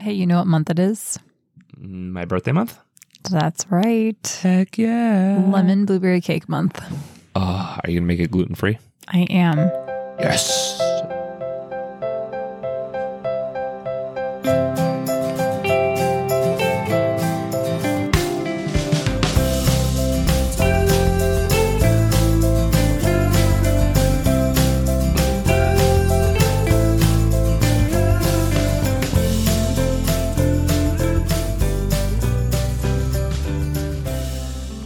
Hey, you know what month it is? My birthday month? That's right. Heck yeah. Lemon blueberry cake month. Oh, are you going to make it gluten free? I am. Yes.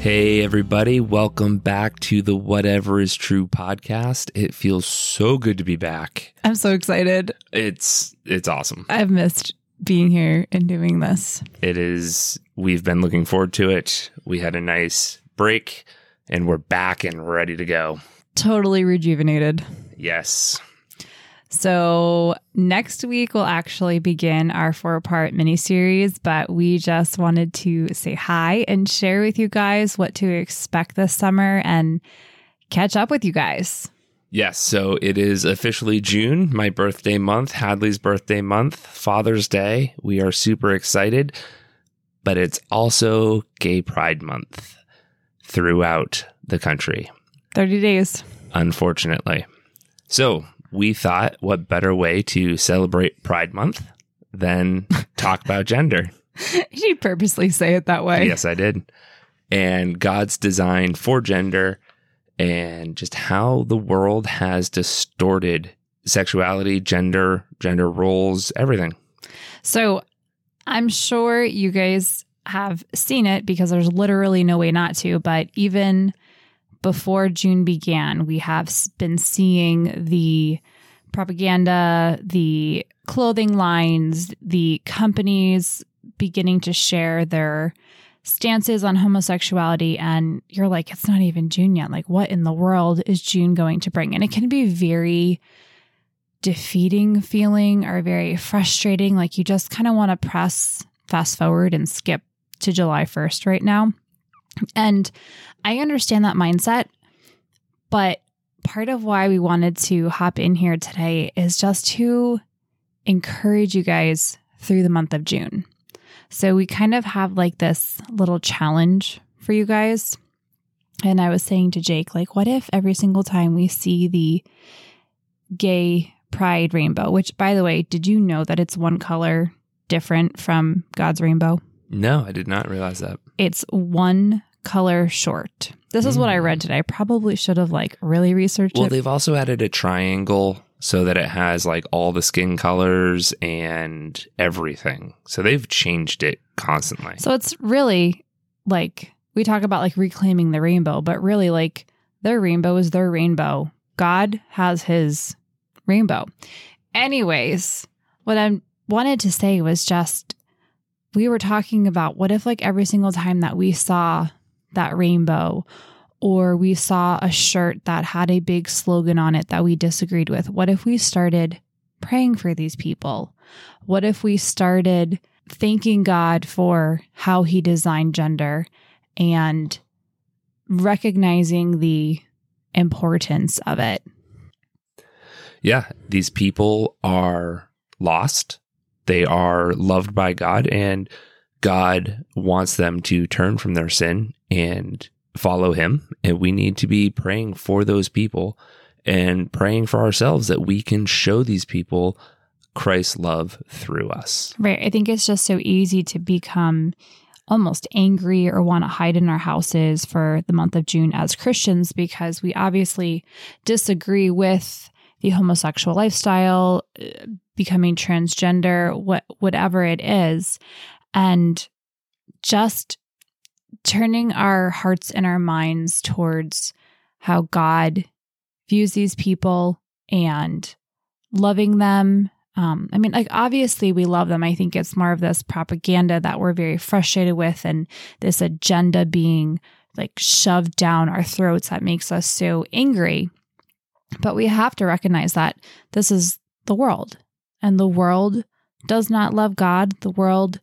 Hey, everybody. Welcome back to the Whatever is True podcast. It feels so good to be back. I'm so excited. It's it's awesome. I've missed being here and doing this. It is we've been looking forward to it. We had a nice break and we're back and ready to go. Totally rejuvenated. Yes. So, next week we'll actually begin our four part mini series, but we just wanted to say hi and share with you guys what to expect this summer and catch up with you guys. Yes, so it is officially June, my birthday month, Hadley's birthday month, Father's Day. We are super excited, but it's also Gay Pride Month throughout the country, 30 days. unfortunately. So, we thought what better way to celebrate Pride Month than talk about gender? You purposely say it that way. Yes, I did. And God's design for gender and just how the world has distorted sexuality, gender, gender roles, everything. So I'm sure you guys have seen it because there's literally no way not to. But even before June began, we have been seeing the propaganda, the clothing lines, the companies beginning to share their stances on homosexuality. And you're like, it's not even June yet. Like, what in the world is June going to bring? And it can be very defeating feeling or very frustrating. Like you just kind of want to press fast forward and skip to July 1st right now. And I understand that mindset, but part of why we wanted to hop in here today is just to encourage you guys through the month of June. So we kind of have like this little challenge for you guys. And I was saying to Jake, like, what if every single time we see the gay pride rainbow, which by the way, did you know that it's one color different from God's rainbow? No, I did not realize that. It's one color short. This is what I mm. read today. I probably should have like really researched Well, it. they've also added a triangle so that it has like all the skin colors and everything. So they've changed it constantly. So it's really like we talk about like reclaiming the rainbow, but really like their rainbow is their rainbow. God has his rainbow. Anyways, what I wanted to say was just we were talking about what if like every single time that we saw that rainbow or we saw a shirt that had a big slogan on it that we disagreed with, what if we started praying for these people? What if we started thanking God for how he designed gender and recognizing the importance of it? yeah, these people are lost. They are loved by God, and God wants them to turn from their sin and follow Him. And we need to be praying for those people and praying for ourselves that we can show these people Christ's love through us. Right. I think it's just so easy to become almost angry or want to hide in our houses for the month of June as Christians because we obviously disagree with the homosexual lifestyle, uh, becoming transgender, what whatever it is, and just turning our hearts and our minds towards how God views these people and loving them um, I mean, like, obviously, we love them. I think it's more of this propaganda that we're very frustrated with and this agenda being like shoved down our throats that makes us so angry. But we have to recognize that this is the world, and the world does not love God. The world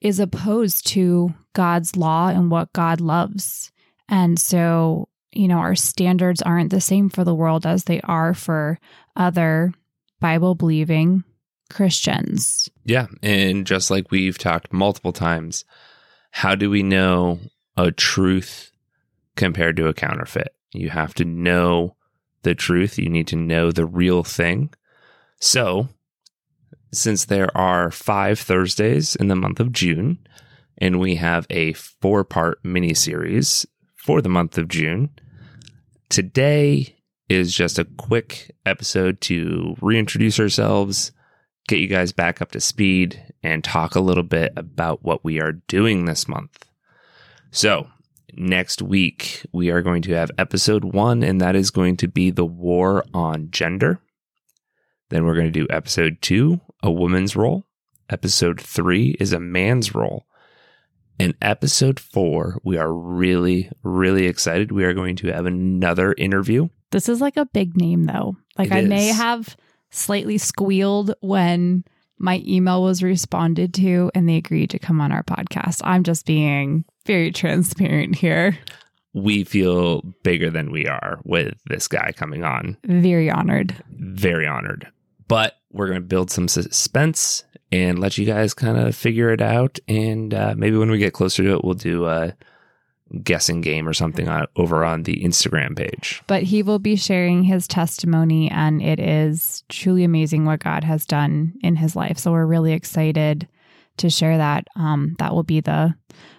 is opposed to God's law and what God loves. And so, you know, our standards aren't the same for the world as they are for other Bible believing Christians. Yeah. And just like we've talked multiple times, how do we know a truth compared to a counterfeit? You have to know the truth, you need to know the real thing. So, since there are five Thursdays in the month of June, and we have a four part mini series for the month of June, today is just a quick episode to reintroduce ourselves, get you guys back up to speed, and talk a little bit about what we are doing this month. So, next week, we are going to have episode one, and that is going to be the war on gender. Then we're going to do episode two, a woman's role. Episode three is a man's role. In episode four, we are really, really excited. We are going to have another interview. This is like a big name, though. Like, It I may have slightly squealed when my email was responded to and they agreed to come on our podcast. I'm just being very transparent here. We feel bigger than we are with this guy coming on. Very honored. Very honored. But we're going to build some suspense and let you guys kind of figure it out. And uh, maybe when we get closer to it, we'll do a guessing game or something on, over on the Instagram page. But he will be sharing his testimony, and it is truly amazing what God has done in his life. So we're really excited to share that. Um, that will be the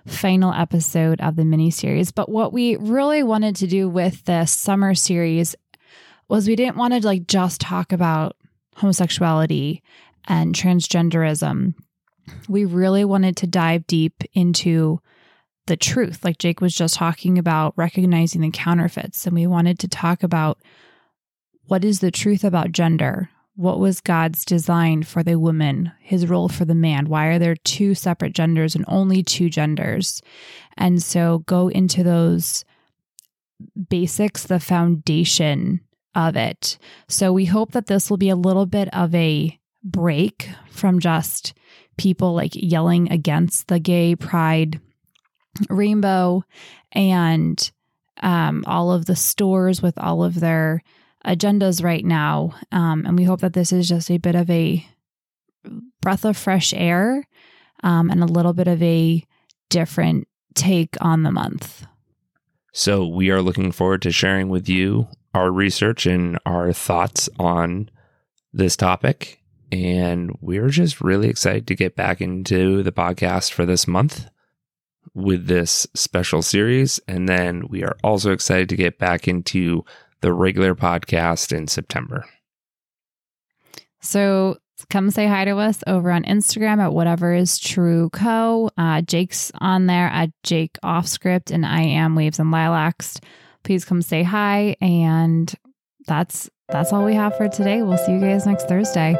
final episode of the mini series. But what we really wanted to do with this summer series was we didn't want to like just talk about homosexuality and transgenderism. We really wanted to dive deep into the truth, like Jake was just talking about recognizing the counterfeits. And we wanted to talk about what is the truth about gender? What was God's design for the woman, his role for the man? Why are there two separate genders and only two genders? And so go into those basics, the foundation of it. So we hope that this will be a little bit of a break from just people like yelling against the gay pride rainbow and um, all of the stores with all of their agendas right now. Um, and we hope that this is just a bit of a breath of fresh air um, and a little bit of a different take on the month. So we are looking forward to sharing with you our research and our thoughts on this topic. And we're just really excited to get back into the podcast for this month with this special series. And then we are also excited to get back into the regular podcast in September. So come say hi to us over on Instagram at whatever is true co. Uh, Jake's on there at Jake Offscript, and I am Waves and Lilacs. Please come say hi, and that's that's all we have for today. We'll see you guys next Thursday.